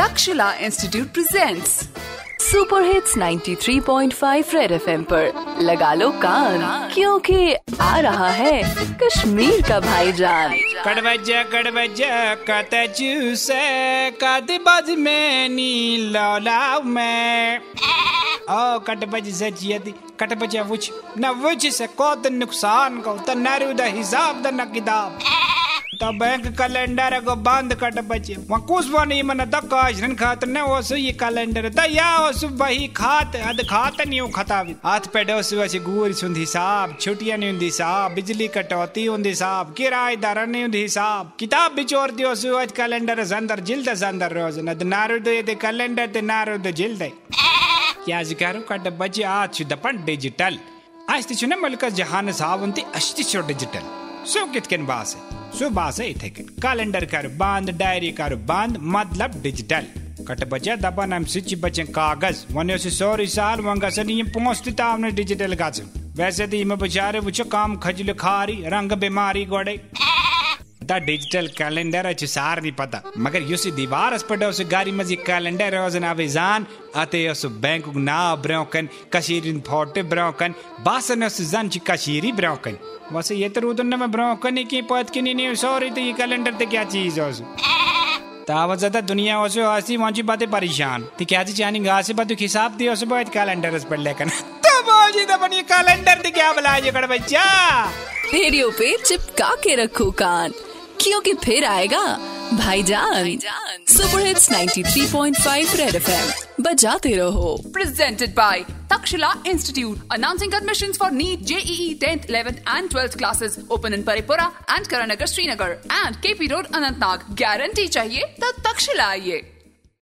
Takshashila institute presents super hits 93.5 red FM पर। लगा लो कान, क्योंकि आ रहा है कश्मीर का भाईजान। कड़वजा कड़वजा कत बज में नी लौलाव में। ओ, कटबज सजियदी कटबज वुच वुच से कोत नुकसान को, त हिसाब द न किताब त बैंक कैलेंडर को बंद कट बचे वहाँ कुछ बनी मन तक आश्रन खात न ओसु ये कैलेंडर त या ओसु बही खात अद खात नहीं खतावी हाथ पे डोसु वसी गूर सुंद हिसाब छुट्टियाँ नहीं हुंदी हिसाब बिजली कटौती हुंदी हिसाब किराएदार नहीं हुंदी हिसाब किताब बिचोर दियो सु आज कैलेंडर अंदर जिल्द अंदर रोज। न the Naru they they calendar ते नारू द, जिल्द क्या जिकारो कट बचे आज दपन डिजिटल आज तिछु न मलका जहान साहब, उनती अष्टि डिजिटल सो कितकन बास है? सो बास है इथे कैलेंडर कर बाँध, डायरी कर बाँध मतलब डिजिटल। कट बचे दपान अम सिच बचे कागज़। वने से सौरी साल, वंगा सनी पोंस पहुँचती तामने डिजिटल गाज वैसे तो इमे बेचारे, वो काम खजल खारी, रंग बीमारी गोड़े। द डिजिटल कैलेंडर अच्छे सार नहीं पता। मगर युस दीवार पड़े उस गाड़ी मजी कैलेंडर रोजन अविजान अते उस बैंक ना ब्रोकन कशीरिन फोटे ब्रोकन बासन उस जन ची कशीरी ब्रोकन वैसे ये तो रुदन में ब्रोकन की पद की नहीं सॉरी तो ये कैलेंडर ते क्या चीज़ है तावत ज़्यादा दुनिया उसे हँसी वंची बातें परेशान। तो क्या जी चाहनी गा बात हिसाब दियो उसे बहुत कैलेंडर पढ़ लेकर। तो बोली तो बनी कैलेंडर ते क्या बुलाए कड़ बच्चा? रेडियो पे चिपका के रखो कान। सुर्खियों फिर आएगा। भाई जान सुपर हिट्स 93.5 रेड एफएम बजाते रहो। Presented by Takshala institute announcing admission for NEET JEE tenth eleventh and twelfth classes open in Paripura and Karan Nagar Srinagar and K P road Anantnag guarantee चाहिए तो तक्षला आइए।